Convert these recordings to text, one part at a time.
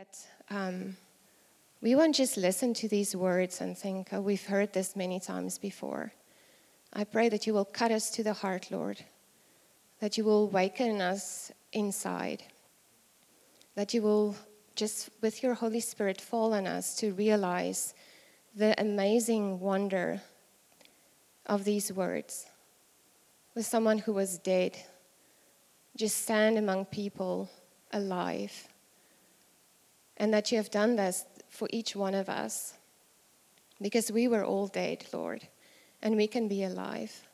that um, we won't just listen to these words and think, oh, we've heard this many times before. I pray that you will cut us to the heart, Lord, that you will waken us inside, that you will just, with your Holy Spirit, fall on us to realize the amazing wonder of these words. With someone who was dead, just stand among people alive. And that you have done this for each one of us. Because we were all dead, Lord, and we can be alive.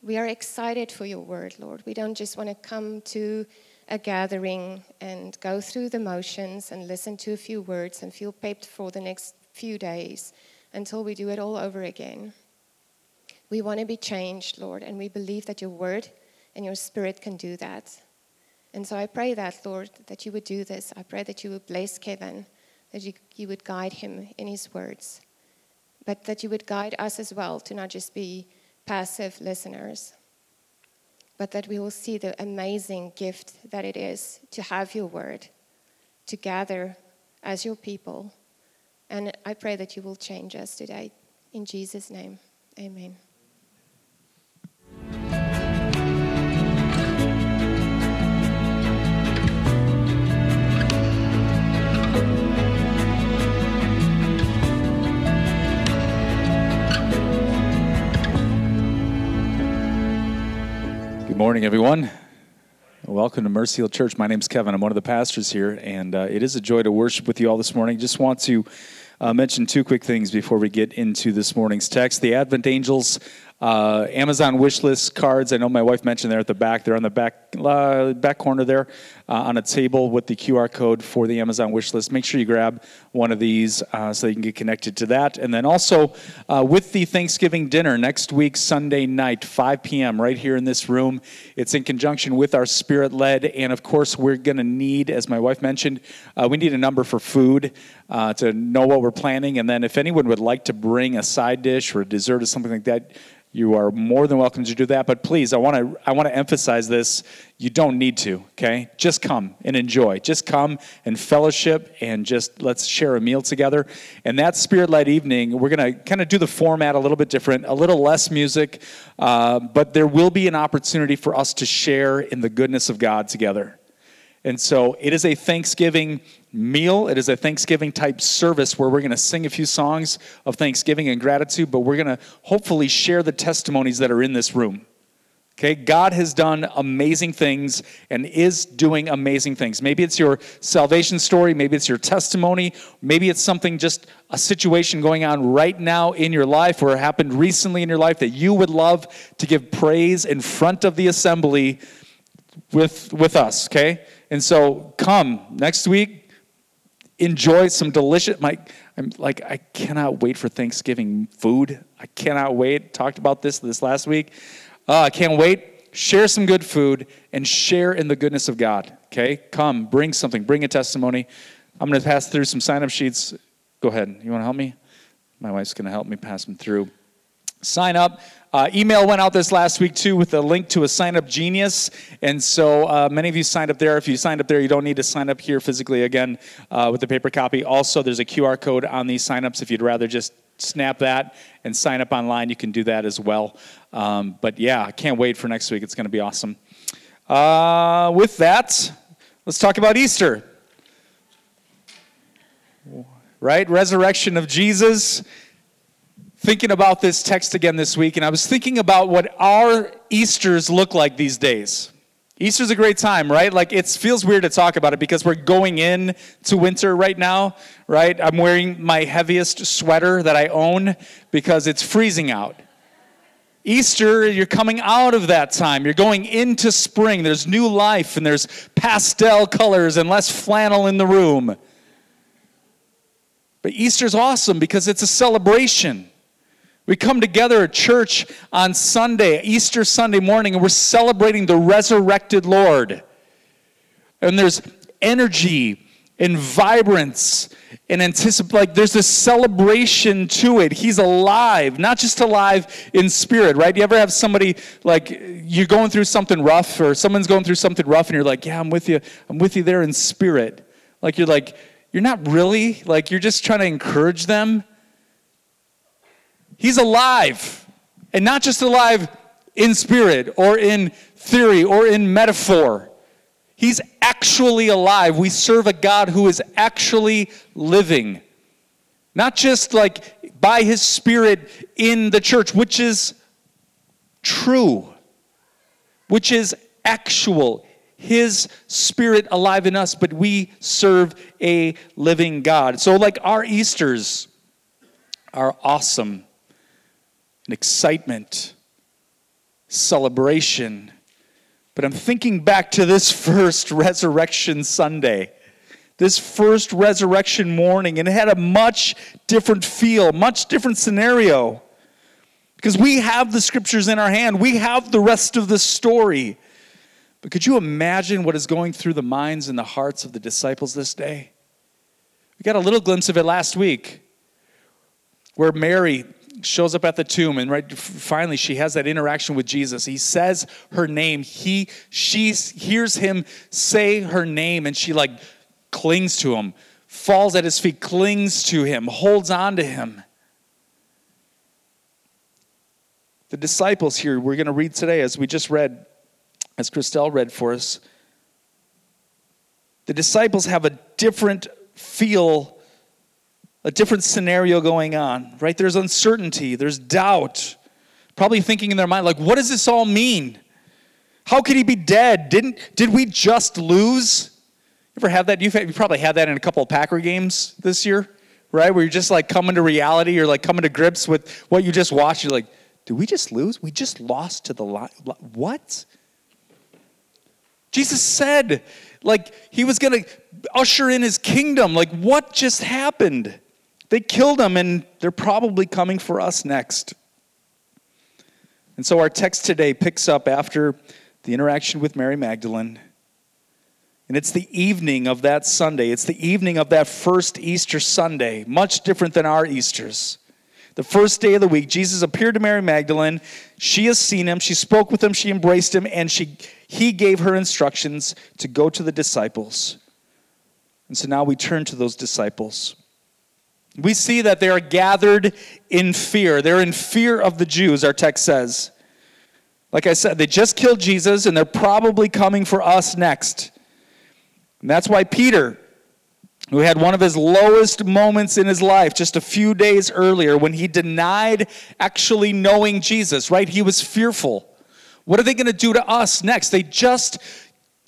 We are excited for your word, Lord. We don't just want to come to a gathering and go through the motions and listen to a few words and feel pepped for the next few days until we do it all over again. We want to be changed, Lord, and we believe that your word and your spirit can do that. And so I pray that, Lord, that you would do this. I pray that you would bless Kevin, that you, you would guide him in his words, but that you would guide us as well to not just be passive listeners, but that we will see the amazing gift that it is to have your word, to gather as your people. And I pray that you will change us today. In Jesus' name, amen. Morning, everyone. Welcome to Mercy Hill Church. My name is Kevin. I'm one of the pastors here, and uh, it is a joy to worship with you all this morning. Just want to uh, mention two quick things before we get into this morning's text. The Advent Angels uh, Amazon wish list cards. I know my wife mentioned they're at the back. They're on the back uh, back corner there uh, on a table with the QR code for the Amazon wish list. Make sure you grab one of these uh, so you can get connected to that. And then also uh, with the Thanksgiving dinner next week, Sunday night, 5 p.m., right here in this room. It's in conjunction with our Spirit led. And of course, we're going to need, as my wife mentioned, uh, we need a number for food to know what we're planning. And then if anyone would like to bring a side dish or a dessert or something like that, you are more than welcome to do that. But please, I want to I want to emphasize this. You don't need to, okay? Just come and enjoy. Just come and fellowship and just let's share a meal together. And that spirit led evening, we're going to kind of do the format a little bit different, a little less music, uh, but there will be an opportunity for us to share in the goodness of God together. And so it is a Thanksgiving meal. It is a Thanksgiving type service where we're going to sing a few songs of thanksgiving and gratitude, but we're going to hopefully share the testimonies that are in this room. Okay, God has done amazing things and is doing amazing things. Maybe it's your salvation story, maybe it's your testimony, maybe it's something just a situation going on right now in your life or happened recently in your life that you would love to give praise in front of the assembly with with us, okay? And so come next week, enjoy some delicious my I'm like I cannot wait for Thanksgiving food. I cannot wait. Talked about this this last week. Uh, I can't wait. Share some good food and share in the goodness of God. Okay? Come, bring something, bring a testimony. I'm going to pass through some sign up sheets. Go ahead. You want to help me? My wife's going to help me pass them through. Sign up. Uh, email went out this last week too with a link to a sign up genius. And so uh, many of you signed up there. If you signed up there, you don't need to sign up here physically again uh, with the paper copy. Also, there's a QR code on these sign ups. If you'd rather just snap that and sign up online, you can do that as well. Um, but yeah, I can't wait for next week. It's going to be awesome. Uh, with that, let's talk about Easter. Right? Resurrection of Jesus thinking about this text again this week, and I was thinking about what our Easters look like these days. Easter's a great time, right? Like it feels weird to talk about it because we're going in to winter right now, right? I'm wearing my heaviest sweater that I own because it's freezing out. Easter, you're coming out of that time. You're going into spring. There's new life and there's pastel colors and less flannel in the room. But Easter's awesome because it's a celebration. We come together at church on Sunday, Easter Sunday morning, and we're celebrating the resurrected Lord. And there's energy and vibrance and anticipate like there's this celebration to it he's alive not just alive in spirit right you ever have somebody like you're going through something rough or someone's going through something rough and you're like yeah i'm with you i'm with you there in spirit Like you're like, you're not really, like you're just trying to encourage them. He's alive. And not just alive in spirit or in theory or in metaphor. He's actually alive. We serve a God who is actually living. Not just like by his spirit in the church, which is true, which is actual. His spirit alive in us, but we serve a living God. So, like our Easters are awesome excitement, celebration. But I'm thinking back to this first Resurrection Sunday, this first resurrection morning, and it had a much different feel, much different scenario. Because we have the scriptures in our hand, we have the rest of the story. But could you imagine what is going through the minds and the hearts of the disciples this day? We got a little glimpse of it last week, where Mary shows up at the tomb and right finally she has that interaction with Jesus. He says her name. He she hears him say her name and she like clings to him, falls at his feet, clings to him, holds on to him. The disciples here we're going to read today as we just read as Christelle read for us. The disciples have a different feel a different scenario going on, right? There's uncertainty, there's doubt. Probably thinking in their mind, like, what does this all mean? How could he be dead? Didn't did we just lose? You ever have that? You've, you probably had that in a couple of Packer games this year, right? Where you're just like coming to reality, you're like coming to grips with what you just watched. You're like, did we just lose? We just lost to the. What? Jesus said, like, he was going to usher in his kingdom. Like, what just happened? They killed him, and they're probably coming for us next. And so our text today picks up after the interaction with Mary Magdalene. And it's the evening of that Sunday. It's the evening of that first Easter Sunday, much different than our Easters. The first day of the week, Jesus appeared to Mary Magdalene. She has seen him. She spoke with him. She embraced him. And she, he gave her instructions to go to the disciples. And so now we turn to those disciples. We see that they are gathered in fear. They're in fear of the Jews, our text says. Like I said, they just killed Jesus and they're probably coming for us next. And that's why Peter, who had one of his lowest moments in his life just a few days earlier when he denied actually knowing Jesus, right? He was fearful. What are they going to do to us next? They just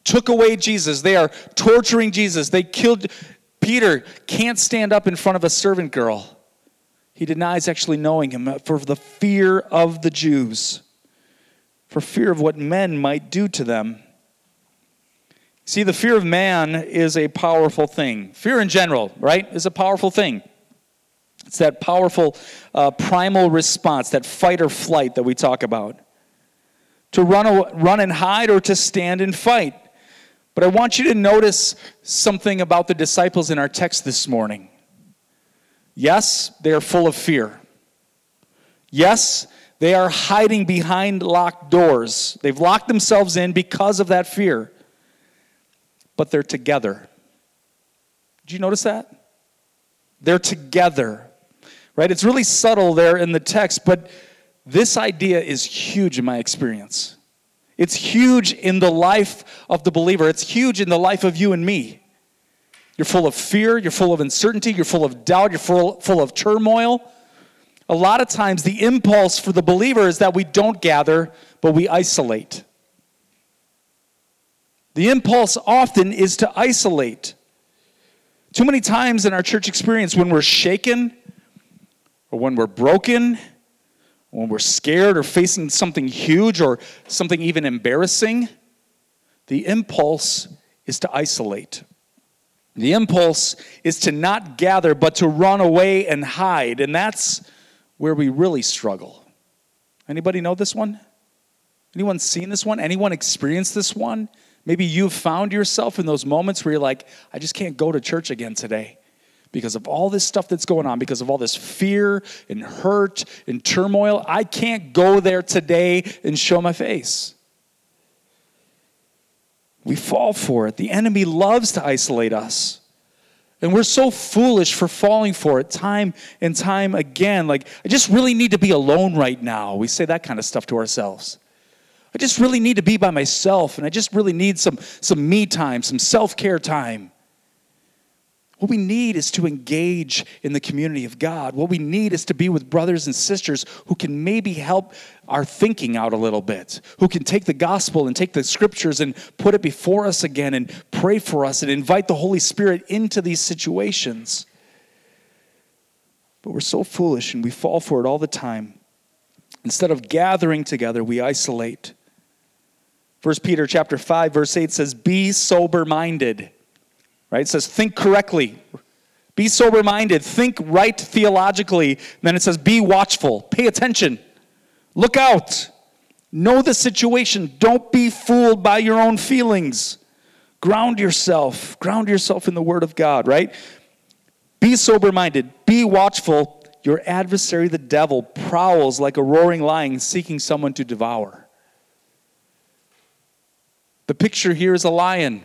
took away Jesus. They are torturing Jesus. They killed Peter can't stand up in front of a servant girl. He denies actually knowing him for the fear of the Jews, for fear of what men might do to them. See, the fear of man is a powerful thing. Fear in general, right, is a powerful thing. It's that powerful uh, primal response, that fight or flight that we talk about. To run, run and hide or to stand and fight. But I want you to notice something about the disciples in our text this morning. Yes, they are full of fear. Yes, they are hiding behind locked doors. They've locked themselves in because of that fear. But they're together. Did you notice that? They're together. Right? It's really subtle there in the text, but this idea is huge in my experience. It's huge in the life of the believer, it's huge in the life of you and me. You're full of fear, you're full of uncertainty, you're full of doubt, you're full, full of turmoil. A lot of times, the impulse for the believer is that we don't gather, but we isolate. The impulse often is to isolate. Too many times in our church experience, when we're shaken or when we're broken, when we're scared or facing something huge or something even embarrassing, the impulse is to isolate. The impulse is to not gather, but to run away and hide. And that's where we really struggle. Anybody know this one? Anyone seen this one? Anyone experienced this one? Maybe you've found yourself in those moments where you're like, I just can't go to church again today because of all this stuff that's going on, because of all this fear and hurt and turmoil, I can't go there today and show my face. We fall for it. The enemy loves to isolate us. And we're so foolish for falling for it time and time again. Like, I just really need to be alone right now. We say that kind of stuff to ourselves. I just really need to be by myself, and I just really need some, some me time, some self care time. What we need is to engage in the community of God. What we need is to be with brothers and sisters who can maybe help our thinking out a little bit, who can take the gospel and take the scriptures and put it before us again and pray for us and invite the Holy Spirit into these situations. But we're so foolish and we fall for it all the time. Instead of gathering together, we isolate. 1 Peter chapter 5 verse 8 says be sober minded right? It says, think correctly. Be sober minded. Think right theologically. Then it says, be watchful. Pay attention. Look out. Know the situation. Don't be fooled by your own feelings. Ground yourself. Ground yourself in the Word of God, right? Be sober minded. Be watchful. Your adversary, the devil, prowls like a roaring lion seeking someone to devour. The picture here is a lion.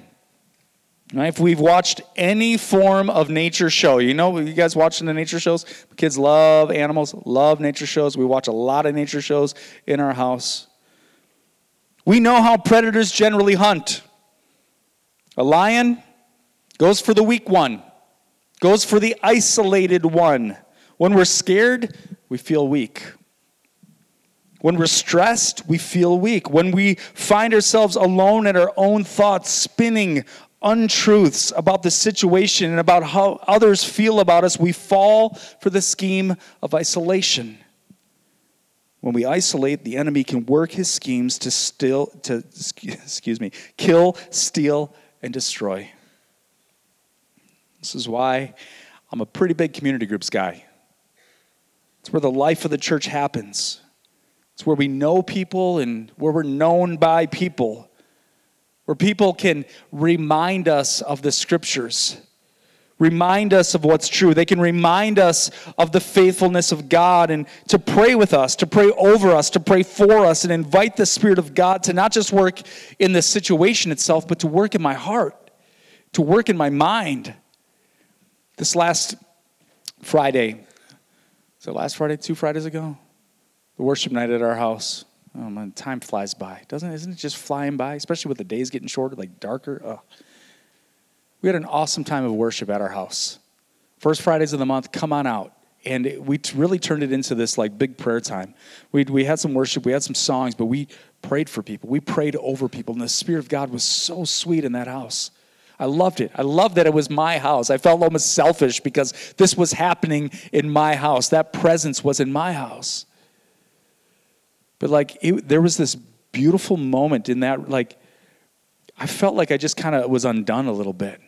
If we've watched any form of nature show, you know, you guys watching the nature shows? Kids love animals, love nature shows. We watch a lot of nature shows in our house. We know how predators generally hunt. A lion goes for the weak one, goes for the isolated one. When we're scared, we feel weak. When we're stressed, we feel weak. When we find ourselves alone in our own thoughts, spinning untruths about the situation and about how others feel about us, we fall for the scheme of isolation. When we isolate, the enemy can work his schemes to still to excuse me, kill, steal and destroy. This is why I'm a pretty big community groups guy. It's where the life of the church happens. It's where we know people and where we're known by people where people can remind us of the scriptures, remind us of what's true. They can remind us of the faithfulness of God and to pray with us, to pray over us, to pray for us, and invite the Spirit of God to not just work in the situation itself, but to work in my heart, to work in my mind. This last Friday, so last Friday, two Fridays ago, the worship night at our house. Oh man, time flies by, doesn't? Isn't it just flying by? Especially with the days getting shorter, like darker. Oh. We had an awesome time of worship at our house. First Fridays of the month, come on out. And we really turned it into this like big prayer time. We, we had some worship, we had some songs, but we prayed for people. We prayed over people. And the Spirit of God was so sweet in that house. I loved it. I loved that it was my house. I felt almost selfish because this was happening in my house. That presence was in my house. But like it, there was this beautiful moment in that like I felt like I just kind of was undone a little bit.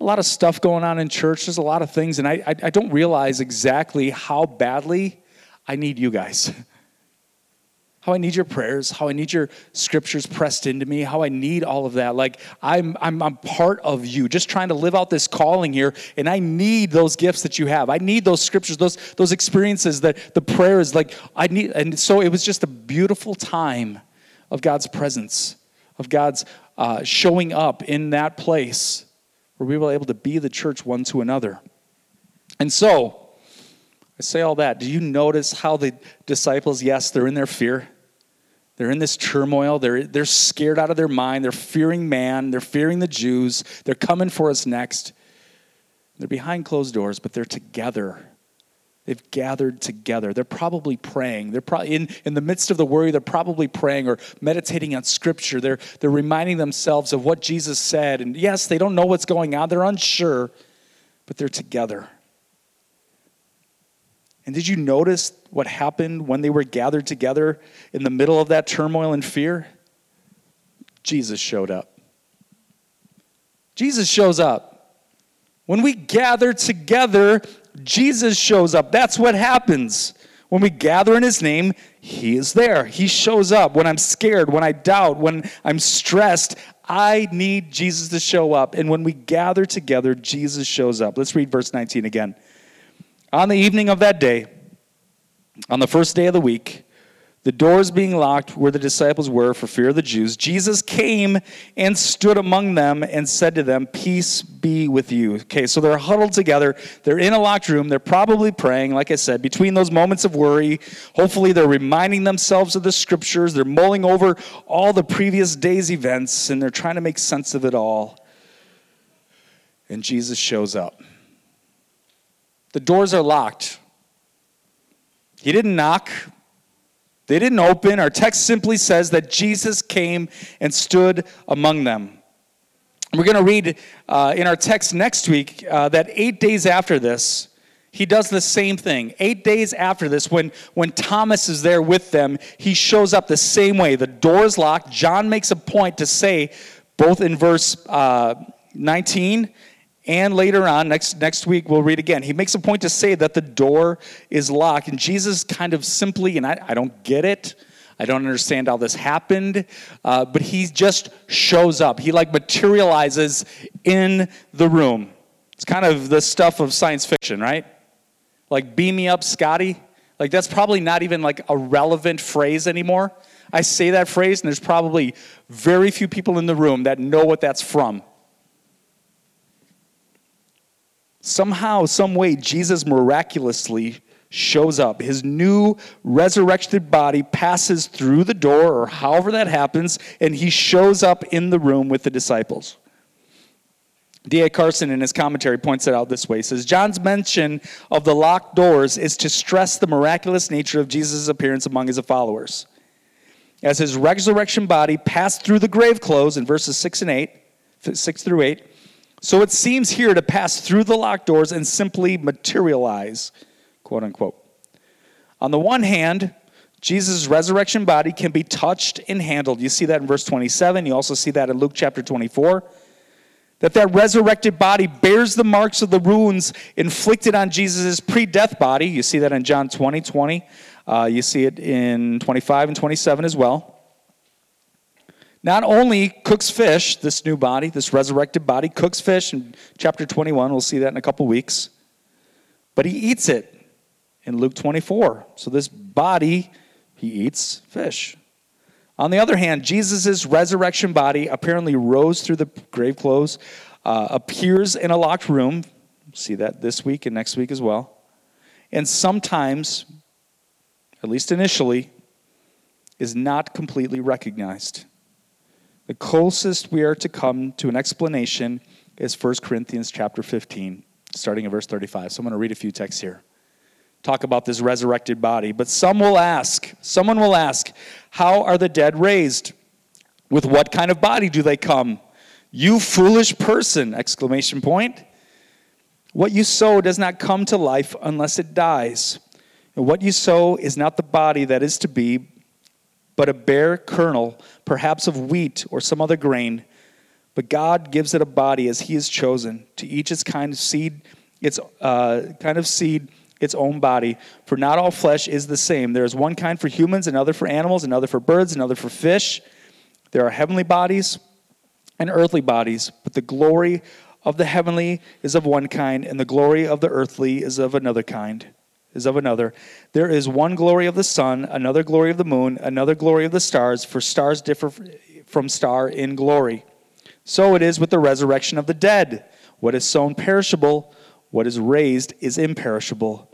A lot of stuff going on in church. There's a lot of things, and I, I, I don't realize exactly how badly I need you guys. how I need your prayers, how I need your scriptures pressed into me, how I need all of that. Like I'm, I'm, I'm part of you, just trying to live out this calling here, and I need those gifts that you have. I need those scriptures, those those experiences, that the prayers. Like I need, and so it was just a beautiful time of God's presence, of God's uh, showing up in that place where we were able to be the church one to another. And so, I say all that. Do you notice how the disciples, yes, they're in their fear. They're in this turmoil. They're, they're scared out of their mind. They're fearing man. They're fearing the Jews. They're coming for us next. They're behind closed doors, but they're together. They've gathered together. They're probably praying. They're probably in, in the midst of the worry, they're probably praying or meditating on scripture. They're, they're reminding themselves of what Jesus said. And yes, they don't know what's going on. They're unsure, but they're together. And did you notice what happened when they were gathered together in the middle of that turmoil and fear? Jesus showed up. Jesus shows up. When we gather together, Jesus shows up. That's what happens. When we gather in his name, he is there. He shows up. When I'm scared, when I doubt, when I'm stressed, I need Jesus to show up. And when we gather together, Jesus shows up. Let's read verse 19 again. On the evening of that day, on the first day of the week, the doors being locked where the disciples were for fear of the Jews, Jesus came and stood among them and said to them, Peace be with you. Okay, so they're huddled together. They're in a locked room. They're probably praying, like I said, between those moments of worry. Hopefully, they're reminding themselves of the scriptures. They're mulling over all the previous day's events and they're trying to make sense of it all. And Jesus shows up. The doors are locked. He didn't knock. They didn't open. Our text simply says that Jesus came and stood among them. We're going to read uh, in our text next week uh, that eight days after this, he does the same thing. Eight days after this, when, when Thomas is there with them, he shows up the same way. The door is locked. John makes a point to say, both in verse uh, 19 and later on, next, next week, we'll read again. He makes a point to say that the door is locked. And Jesus kind of simply, and I, I don't get it, I don't understand how this happened, uh, but he just shows up. He like materializes in the room. It's kind of the stuff of science fiction, right? Like, beam me up, Scotty. Like, that's probably not even like a relevant phrase anymore. I say that phrase, and there's probably very few people in the room that know what that's from. Somehow, some way, Jesus miraculously shows up. His new resurrected body passes through the door, or however that happens, and he shows up in the room with the disciples. D.A. Carson, in his commentary, points it out this way. He says, John's mention of the locked doors is to stress the miraculous nature of Jesus' appearance among his followers. As his resurrection body passed through the grave clothes in verses 6 and 8, 6 through 8, so it seems here to pass through the locked doors and simply materialize, quote unquote. On the one hand, Jesus' resurrection body can be touched and handled. You see that in verse 27. You also see that in Luke chapter 24. That that resurrected body bears the marks of the wounds inflicted on Jesus' pre-death body. You see that in John 20, 20. Uh, you see it in 25 and 27 as well not only cooks fish, this new body, this resurrected body, cooks fish in chapter 21. We'll see that in a couple weeks. But he eats it in Luke 24. So this body, he eats fish. On the other hand, Jesus' resurrection body apparently rose through the grave clothes, uh, appears in a locked room. see that this week and next week as well. And sometimes, at least initially, is not completely recognized. The closest we are to come to an explanation is 1 Corinthians chapter 15, starting in verse 35. So I'm going to read a few texts here. Talk about this resurrected body. But some will ask, someone will ask, how are the dead raised? With what kind of body do they come? You foolish person! Exclamation point. What you sow does not come to life unless it dies. And what you sow is not the body that is to be, but a bare kernel, perhaps of wheat or some other grain. But God gives it a body as He has chosen. To each its kind of seed, its uh, kind of seed, its own body. For not all flesh is the same. There is one kind for humans, another for animals, another for birds, another for fish. There are heavenly bodies and earthly bodies, but the glory of the heavenly is of one kind, and the glory of the earthly is of another kind is of another. There is one glory of the sun, another glory of the moon, another glory of the stars, for stars differ from star in glory. So it is with the resurrection of the dead. What is sown perishable, what is raised is imperishable.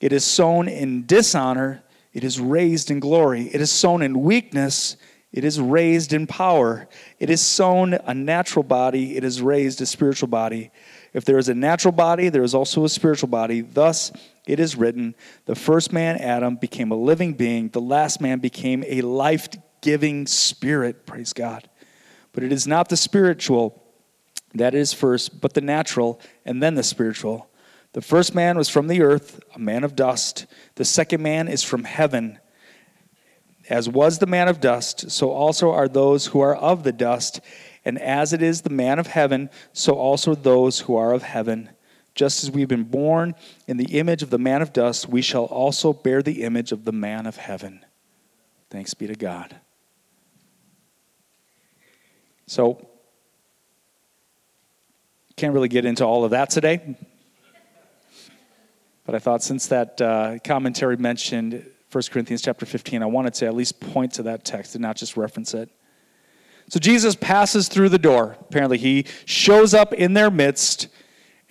It is sown in dishonor, it is raised in glory. It is sown in weakness, it is raised in power. It is sown a natural body, it is raised a spiritual body. If there is a natural body, there is also a spiritual body. Thus, it is written, the first man, Adam, became a living being, the last man became a life giving spirit. Praise God. But it is not the spiritual that is first, but the natural, and then the spiritual. The first man was from the earth, a man of dust. The second man is from heaven. As was the man of dust, so also are those who are of the dust. And as it is the man of heaven, so also those who are of heaven. Just as we've been born in the image of the man of dust, we shall also bear the image of the man of heaven. Thanks be to God. So, can't really get into all of that today. But I thought since that uh, commentary mentioned 1 Corinthians chapter 15, I wanted to at least point to that text and not just reference it. So Jesus passes through the door. Apparently, he shows up in their midst,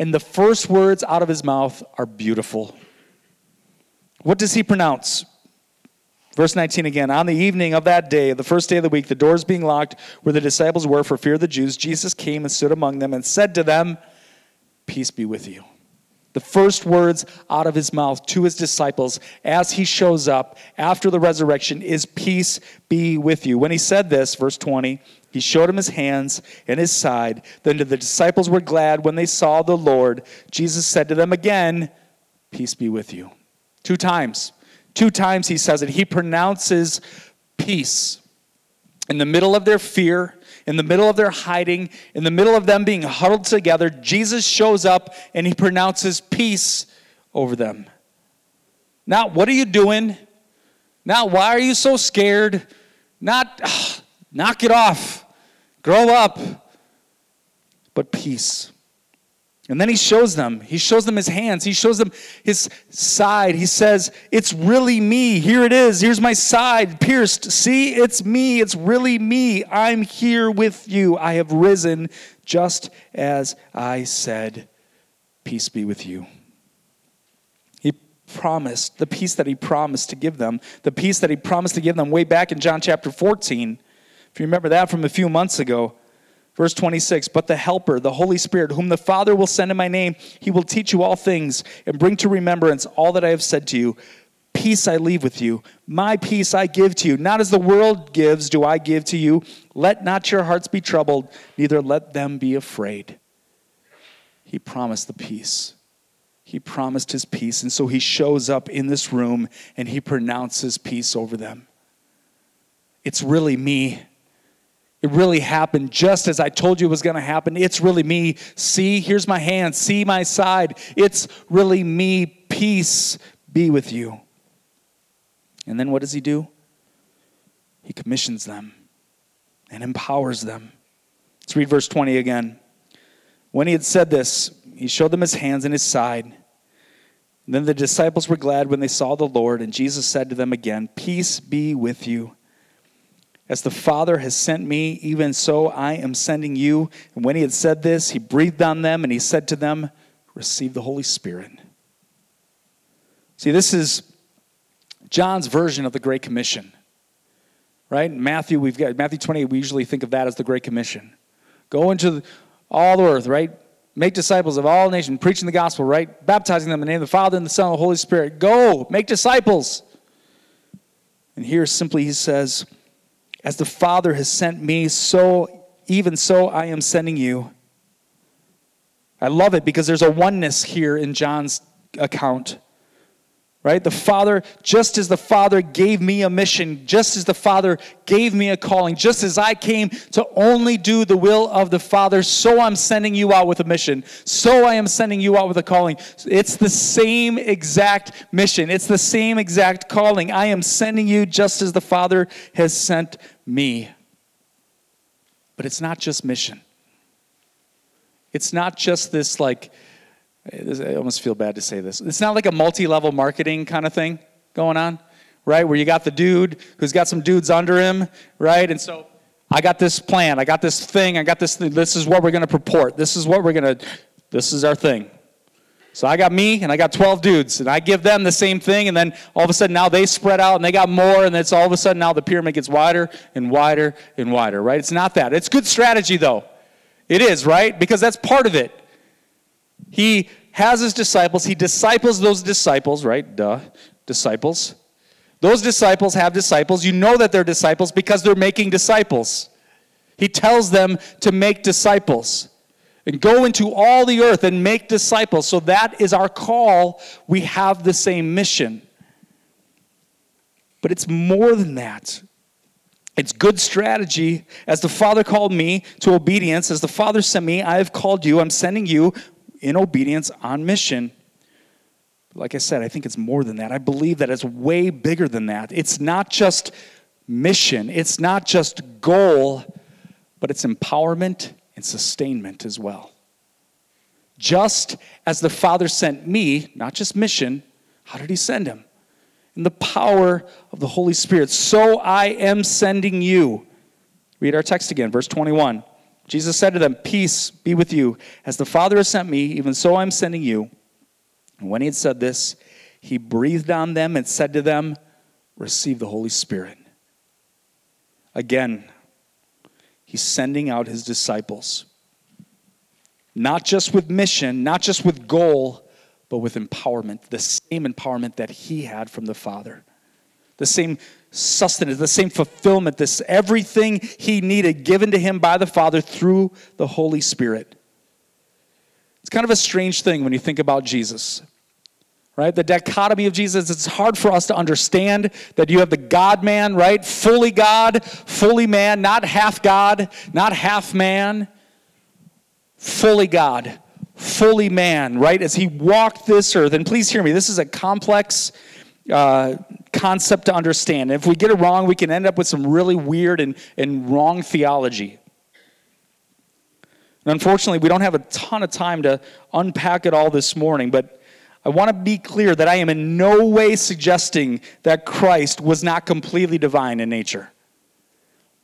and the first words out of his mouth are beautiful. What does he pronounce? Verse 19 again. On the evening of that day, the first day of the week, the doors being locked where the disciples were for fear of the Jews, Jesus came and stood among them and said to them, Peace be with you. The first words out of his mouth to his disciples as he shows up after the resurrection is, Peace be with you. When he said this, verse 20, he showed him his hands and his side. Then the disciples were glad when they saw the Lord. Jesus said to them again, Peace be with you. Two times. Two times he says it. He pronounces peace. In the middle of their fear, in the middle of their hiding, in the middle of them being huddled together, Jesus shows up and he pronounces peace over them. Not, what are you doing? Not, why are you so scared? Not, ugh, knock it off. Grow up. But peace. And then he shows them. He shows them his hands. He shows them his side. He says, It's really me. Here it is. Here's my side pierced. See, it's me. It's really me. I'm here with you. I have risen just as I said. Peace be with you. He promised the peace that he promised to give them, the peace that he promised to give them way back in John chapter 14. If you remember that from a few months ago. Verse 26 But the Helper, the Holy Spirit, whom the Father will send in my name, he will teach you all things and bring to remembrance all that I have said to you. Peace I leave with you. My peace I give to you. Not as the world gives, do I give to you. Let not your hearts be troubled, neither let them be afraid. He promised the peace. He promised his peace. And so he shows up in this room and he pronounces peace over them. It's really me. It really happened just as I told you it was going to happen. It's really me. See, here's my hand. See my side. It's really me. Peace be with you. And then what does he do? He commissions them and empowers them. Let's read verse 20 again. When he had said this, he showed them his hands and his side. And then the disciples were glad when they saw the Lord, and Jesus said to them again, Peace be with you. As the Father has sent me, even so I am sending you. And when he had said this, he breathed on them and he said to them, Receive the Holy Spirit. See, this is John's version of the Great Commission. Right? Matthew, we've got Matthew 28, we usually think of that as the Great Commission. Go into all the earth, right? Make disciples of all nations, preaching the gospel, right? Baptizing them in the name of the Father and the Son and the Holy Spirit. Go, make disciples. And here simply he says, as the Father has sent me, so even so I am sending you. I love it because there's a oneness here in John's account. Right? The Father, just as the Father gave me a mission, just as the Father gave me a calling, just as I came to only do the will of the Father, so I'm sending you out with a mission. So I am sending you out with a calling. It's the same exact mission, it's the same exact calling. I am sending you just as the Father has sent me. But it's not just mission. It's not just this, like, I almost feel bad to say this. It's not like a multi level marketing kind of thing going on, right? Where you got the dude who's got some dudes under him, right? And so I got this plan, I got this thing, I got this thing. This is what we're going to purport. This is what we're going to, this is our thing. So I got me and I got 12 dudes, and I give them the same thing, and then all of a sudden now they spread out and they got more, and it's all of a sudden now the pyramid gets wider and wider and wider, right? It's not that. It's good strategy though. It is, right? Because that's part of it. He has his disciples, he disciples those disciples, right? Duh, disciples. Those disciples have disciples. You know that they're disciples because they're making disciples. He tells them to make disciples and go into all the earth and make disciples. So that is our call. We have the same mission. But it's more than that. It's good strategy. As the Father called me to obedience, as the Father sent me, I have called you. I'm sending you in obedience on mission. Like I said, I think it's more than that. I believe that it's way bigger than that. It's not just mission, it's not just goal, but it's empowerment and sustainment as well. Just as the Father sent me, not just mission, how did He send him? in the power of the Holy Spirit. So I am sending you. Read our text again, verse 21. Jesus said to them, Peace be with you. As the Father has sent me, even so I'm sending you. And when he had said this, he breathed on them and said to them, Receive the Holy Spirit. Again, he's sending out his disciples. Not just with mission, not just with goal, but with empowerment, the same empowerment that he had from the Father. The same sustenance, the same fulfillment, this everything he needed given to him by the Father through the Holy Spirit. It's kind of a strange thing when you think about Jesus. Right? The dichotomy of Jesus, it's hard for us to understand that you have the God man, right? Fully God, fully man, not half God, not half man, fully God, fully man, right? As he walked this earth. And please hear me, this is a complex uh, concept to understand. And if we get it wrong, we can end up with some really weird and, and wrong theology. And unfortunately, we don't have a ton of time to unpack it all this morning, but I want to be clear that I am in no way suggesting that Christ was not completely divine in nature.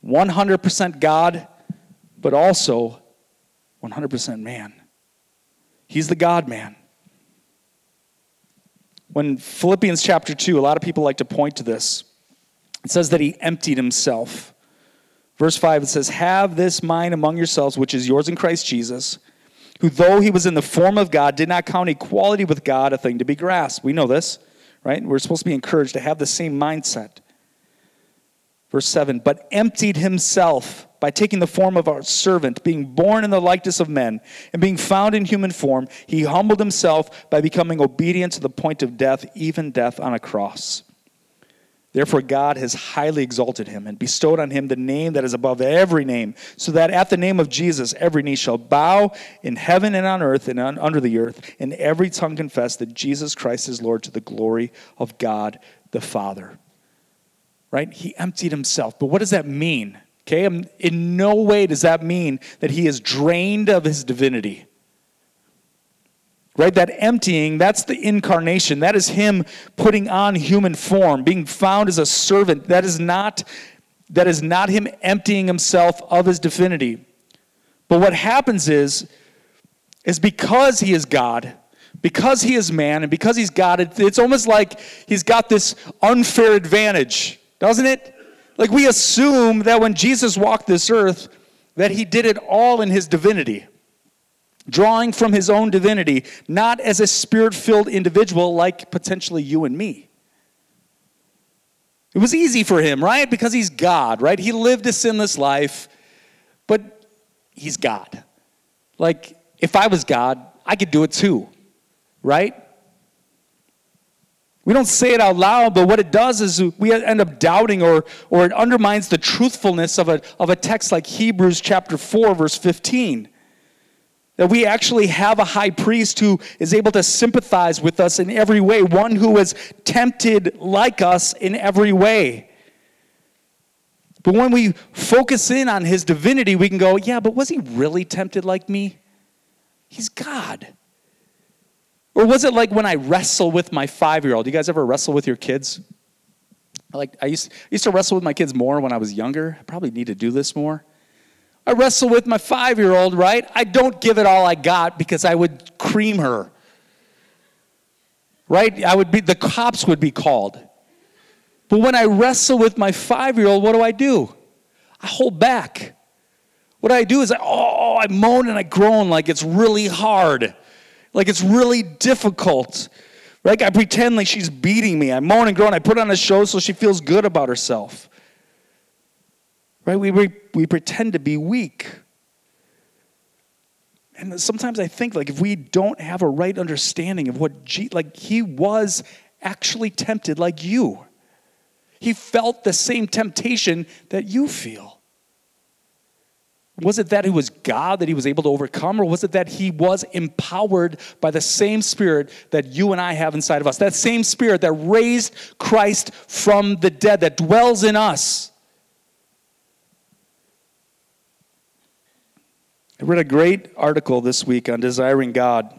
100% God, but also 100% man. He's the God man. When Philippians chapter 2, a lot of people like to point to this. It says that he emptied himself. Verse 5, it says, Have this mind among yourselves, which is yours in Christ Jesus, who, though he was in the form of God, did not count equality with God a thing to be grasped. We know this, right? We're supposed to be encouraged to have the same mindset. Verse 7, but emptied himself by taking the form of a servant, being born in the likeness of men, and being found in human form, he humbled himself by becoming obedient to the point of death, even death on a cross. Therefore, God has highly exalted him and bestowed on him the name that is above every name, so that at the name of Jesus every knee shall bow in heaven and on earth and on, under the earth, and every tongue confess that Jesus Christ is Lord to the glory of God the Father. Right? He emptied himself. But what does that mean? Okay, in no way does that mean that he is drained of his divinity. Right? That emptying, that's the incarnation. That is him putting on human form, being found as a servant. That is not that is not him emptying himself of his divinity. But what happens is is because he is God, because he is man and because he's God, it's almost like he's got this unfair advantage, doesn't it? Like we assume that when Jesus walked this earth, that he did it all in his divinity, drawing from his own divinity, not as a spirit filled individual like potentially you and me. It was easy for him, right? Because he's God, right? He lived a sinless life, but he's God. Like, if I was God, I could do it too, right? We don't say it out loud, but what it does is we end up doubting or, or it undermines the truthfulness of a, of a text like Hebrews chapter 4, verse 15. That we actually have a high priest who is able to sympathize with us in every way, one who is tempted like us in every way. But when we focus in on his divinity, we can go, yeah, but was he really tempted like me? He's God. Or was it like when I wrestle with my five year old? You guys ever wrestle with your kids? Like I used, I used to wrestle with my kids more when I was younger. I probably need to do this more. I wrestle with my five year old, right? I don't give it all I got because I would cream her. Right? I would be the cops would be called. But when I wrestle with my five year old, what do I do? I hold back. What I do is I oh I moan and I groan like it's really hard. Like it's really difficult. Right? I pretend like she's beating me. I moan and groan. I put on a show so she feels good about herself. Right? We, we, we pretend to be weak. And sometimes I think like if we don't have a right understanding of what G, like he was actually tempted like you. He felt the same temptation that you feel. Was it that he was God that he was able to overcome, or was it that he was empowered by the same spirit that you and I have inside of us? That same spirit that raised Christ from the dead, that dwells in us. I read a great article this week on desiring God.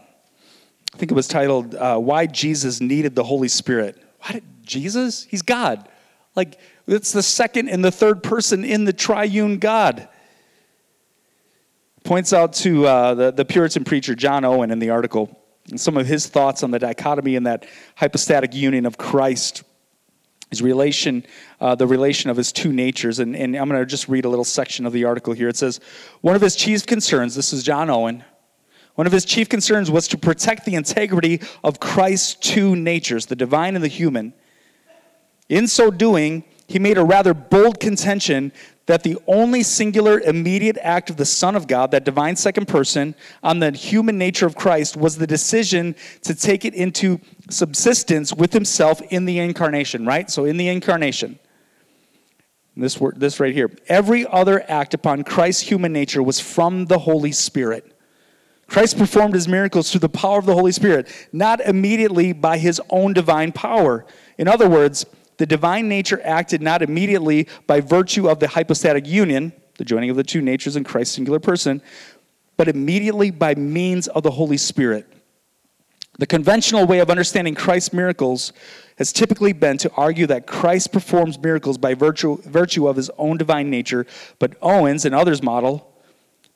I think it was titled uh, Why Jesus Needed the Holy Spirit. Why did Jesus? He's God. Like, it's the second and the third person in the triune God. Points out to uh, the, the Puritan preacher John Owen in the article and some of his thoughts on the dichotomy and that hypostatic union of Christ his relation, uh, the relation of his two natures. And, and I'm going to just read a little section of the article here. It says, One of his chief concerns, this is John Owen, one of his chief concerns was to protect the integrity of Christ's two natures, the divine and the human. In so doing, he made a rather bold contention that the only singular immediate act of the Son of God, that divine second person, on the human nature of Christ was the decision to take it into subsistence with himself in the incarnation, right? So in the incarnation. This, word, this right here. Every other act upon Christ's human nature was from the Holy Spirit. Christ performed his miracles through the power of the Holy Spirit, not immediately by his own divine power. In other words, the divine nature acted not immediately by virtue of the hypostatic union, the joining of the two natures in Christ's singular person, but immediately by means of the Holy Spirit. The conventional way of understanding Christ's miracles has typically been to argue that Christ performs miracles by virtue, virtue of his own divine nature, but Owens and others model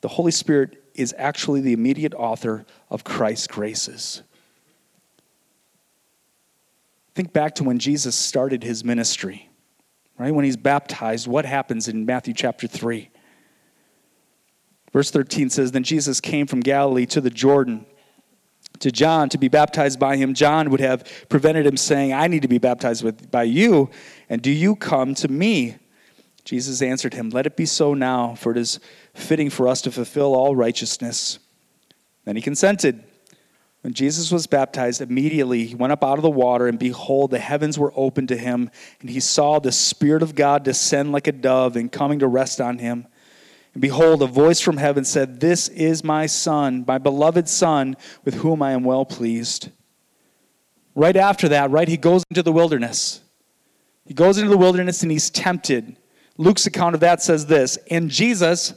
the Holy Spirit is actually the immediate author of Christ's graces. Think back to when Jesus started his ministry, right? When he's baptized, what happens in Matthew chapter 3? Verse 13 says Then Jesus came from Galilee to the Jordan to John to be baptized by him. John would have prevented him saying, I need to be baptized with, by you, and do you come to me? Jesus answered him, Let it be so now, for it is fitting for us to fulfill all righteousness. Then he consented. When Jesus was baptized, immediately he went up out of the water, and behold, the heavens were opened to him, and he saw the Spirit of God descend like a dove and coming to rest on him. And behold, a voice from heaven said, This is my Son, my beloved Son, with whom I am well pleased. Right after that, right, he goes into the wilderness. He goes into the wilderness and he's tempted. Luke's account of that says this And Jesus,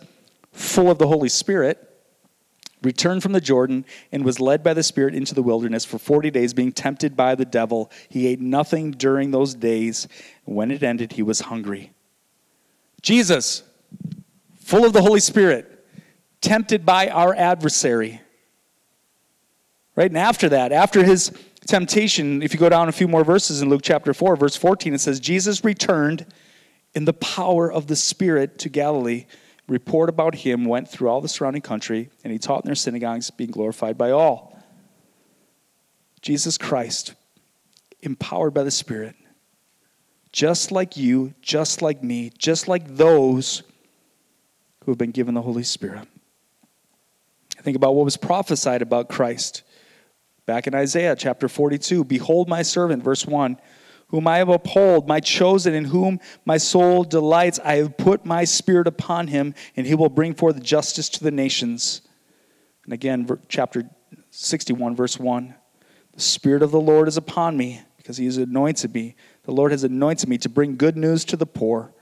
full of the Holy Spirit, returned from the Jordan and was led by the Spirit into the wilderness for 40 days, being tempted by the devil. He ate nothing during those days. When it ended, he was hungry. Jesus, full of the Holy Spirit, tempted by our adversary. Right? And after that, after his temptation, if you go down a few more verses in Luke chapter 4, verse 14, it says, Jesus returned in the power of the Spirit to Galilee report about him went through all the surrounding country, and he taught in their synagogues, being glorified by all. Jesus Christ, empowered by the Spirit, just like you, just like me, just like those who have been given the Holy Spirit. Think about what was prophesied about Christ back in Isaiah chapter 42. Behold, my servant, verse 1 whom I have upheld, my chosen, in whom my soul delights. I have put my spirit upon him, and he will bring forth justice to the nations. And again, chapter 61, verse 1 The Spirit of the Lord is upon me, because he has anointed me. The Lord has anointed me to bring good news to the poor.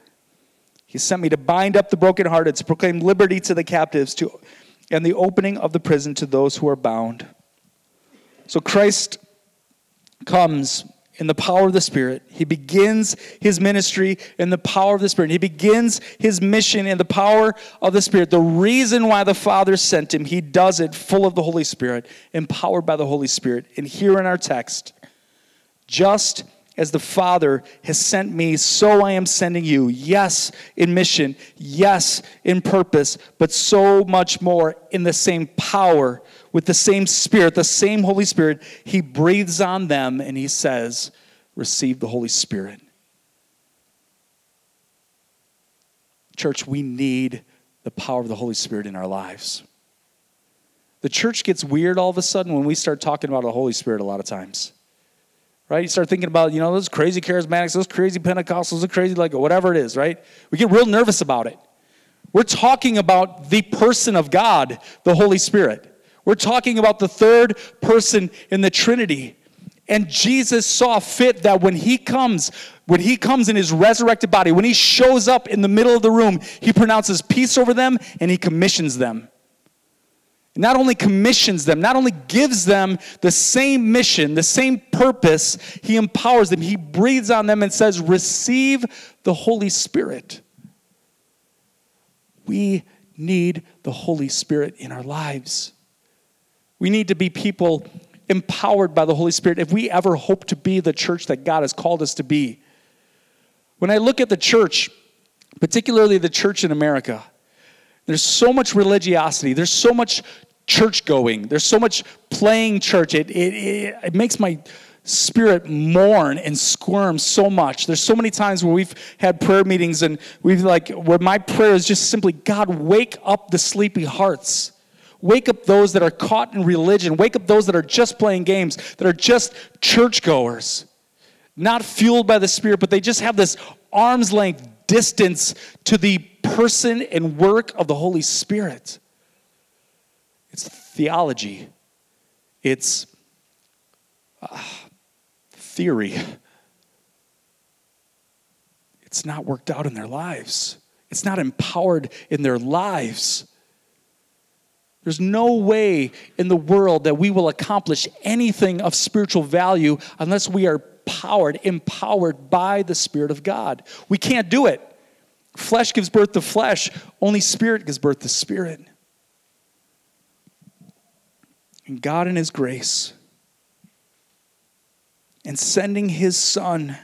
He sent me to bind up the brokenhearted, to proclaim liberty to the captives, to, and the opening of the prison to those who are bound. So Christ comes in the power of the Spirit. He begins his ministry in the power of the Spirit. He begins his mission in the power of the Spirit. The reason why the Father sent him, he does it full of the Holy Spirit, empowered by the Holy Spirit. And here in our text, just as the Father has sent me, so I am sending you. Yes, in mission. Yes, in purpose, but so much more in the same power with the same Spirit, the same Holy Spirit, He breathes on them and He says, Receive the Holy Spirit. Church, we need the power of the Holy Spirit in our lives. The church gets weird all of a sudden when we start talking about the Holy Spirit a lot of times. Right? You start thinking about, you know, those crazy charismatics, those crazy Pentecostals, those crazy, like, whatever it is, right? We get real nervous about it. We're talking about the person of God, the Holy Spirit. We're talking about the third person in the Trinity. And Jesus saw fit that when he comes, when he comes in his resurrected body, when he shows up in the middle of the room, he pronounces peace over them and he commissions them. Not only commissions them, not only gives them the same mission, the same purpose, he empowers them. He breathes on them and says, Receive the Holy Spirit. We need the Holy Spirit in our lives. We need to be people empowered by the Holy Spirit if we ever hope to be the church that God has called us to be. When I look at the church, particularly the church in America, there's so much religiosity, there's so much church going, there's so much playing church. It, it, it, it makes my spirit mourn and squirm so much. There's so many times where we've had prayer meetings and we've like, where my prayer is just simply, God, wake up the sleepy hearts. Wake up those that are caught in religion. Wake up those that are just playing games, that are just churchgoers, not fueled by the Spirit, but they just have this arm's length distance to the person and work of the Holy Spirit. Theology, it's uh, theory. It's not worked out in their lives, it's not empowered in their lives. There's no way in the world that we will accomplish anything of spiritual value unless we are powered, empowered by the Spirit of God. We can't do it. Flesh gives birth to flesh, only spirit gives birth to spirit. And God, in His grace, and sending His Son,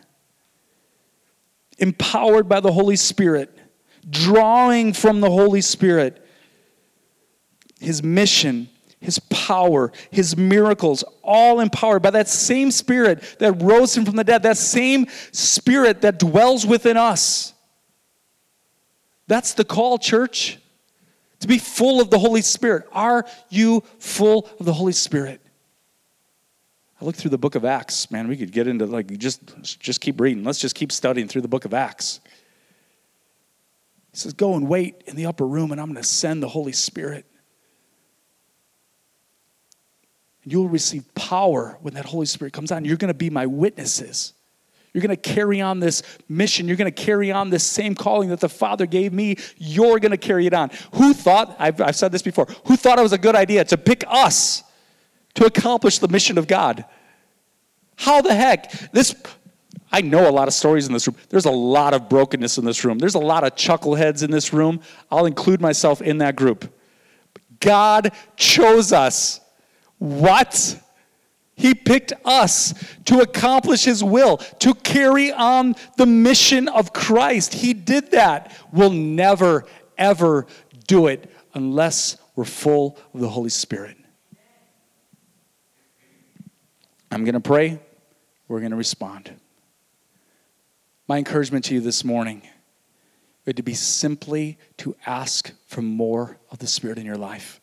empowered by the Holy Spirit, drawing from the Holy Spirit, His mission, His power, His miracles, all empowered by that same Spirit that rose Him from the dead, that same Spirit that dwells within us. That's the call, church. To be full of the Holy Spirit. Are you full of the Holy Spirit? I look through the book of Acts, man, we could get into like just just keep reading. Let's just keep studying through the book of Acts. He says, Go and wait in the upper room, and I'm going to send the Holy Spirit. And you'll receive power when that Holy Spirit comes on. You're going to be my witnesses. You're going to carry on this mission. You're going to carry on this same calling that the Father gave me. You're going to carry it on. Who thought, I've, I've said this before, who thought it was a good idea to pick us to accomplish the mission of God? How the heck? This, I know a lot of stories in this room. There's a lot of brokenness in this room. There's a lot of chuckleheads in this room. I'll include myself in that group. God chose us. What? He picked us to accomplish His will, to carry on the mission of Christ. He did that. We'll never, ever do it unless we're full of the Holy Spirit. I'm going to pray. We're going to respond. My encouragement to you this morning would to be simply to ask for more of the Spirit in your life.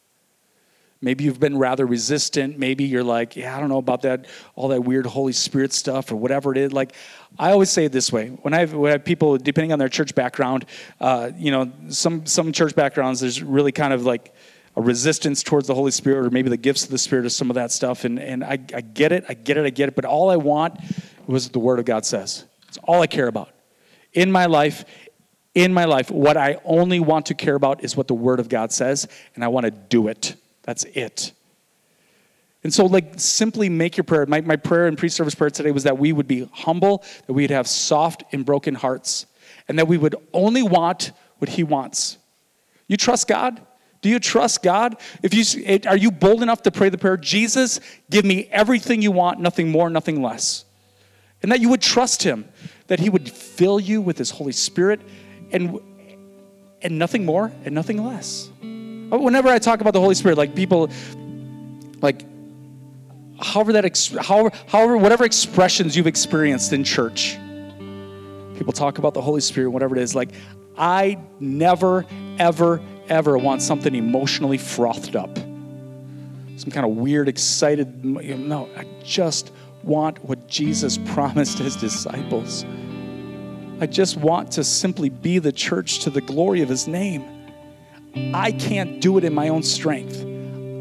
Maybe you've been rather resistant. Maybe you're like, yeah, I don't know about that, all that weird Holy Spirit stuff or whatever it is. Like, I always say it this way: when I when I have people, depending on their church background, uh, you know, some some church backgrounds, there's really kind of like a resistance towards the Holy Spirit, or maybe the gifts of the Spirit, or some of that stuff. And and I, I get it, I get it, I get it. But all I want was the Word of God says. It's all I care about in my life. In my life, what I only want to care about is what the Word of God says, and I want to do it. That's it. And so, like, simply make your prayer. My, my prayer and pre service prayer today was that we would be humble, that we'd have soft and broken hearts, and that we would only want what He wants. You trust God? Do you trust God? If you are you bold enough to pray the prayer, Jesus, give me everything you want, nothing more, nothing less. And that you would trust him, that he would fill you with his Holy Spirit and and nothing more and nothing less. Oh, whenever I talk about the Holy Spirit, like people, like, however that, ex- however, however, whatever expressions you've experienced in church, people talk about the Holy Spirit, whatever it is. Like, I never, ever, ever want something emotionally frothed up, some kind of weird, excited. No, I just want what Jesus promised his disciples. I just want to simply be the church to the glory of his name. I can't do it in my own strength.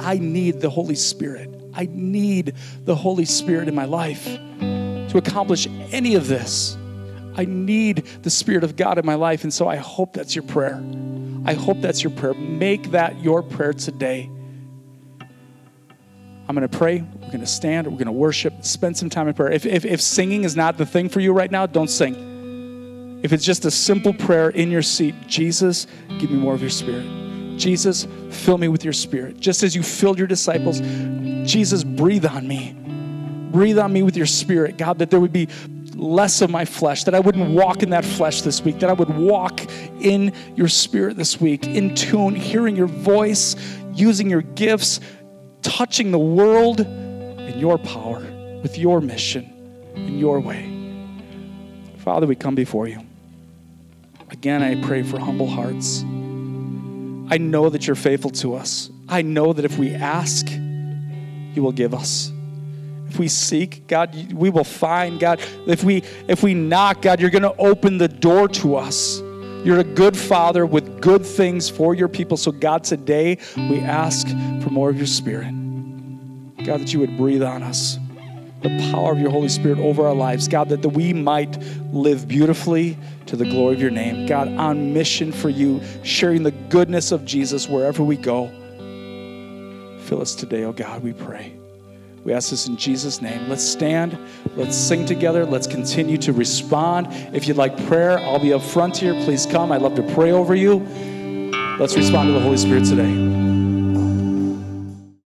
I need the Holy Spirit. I need the Holy Spirit in my life to accomplish any of this. I need the Spirit of God in my life. And so I hope that's your prayer. I hope that's your prayer. Make that your prayer today. I'm going to pray. We're going to stand. We're going to worship. Spend some time in prayer. If, if, if singing is not the thing for you right now, don't sing. If it's just a simple prayer in your seat, Jesus, give me more of your spirit. Jesus, fill me with your spirit. Just as you filled your disciples, Jesus, breathe on me. Breathe on me with your spirit, God, that there would be less of my flesh, that I wouldn't walk in that flesh this week, that I would walk in your spirit this week, in tune, hearing your voice, using your gifts, touching the world in your power, with your mission, in your way. Father, we come before you. Again, I pray for humble hearts. I know that you're faithful to us. I know that if we ask, you will give us. If we seek, God, we will find. God, if we if we knock, God, you're going to open the door to us. You're a good father with good things for your people. So, God, today we ask for more of your spirit. God, that you would breathe on us the power of your Holy Spirit over our lives. God, that we might live beautifully to the glory of your name. God, on mission for you, sharing the goodness of Jesus wherever we go. Fill us today, oh God, we pray. We ask this in Jesus' name. Let's stand. Let's sing together. Let's continue to respond. If you'd like prayer, I'll be up front here. Please come. I'd love to pray over you. Let's respond to the Holy Spirit today.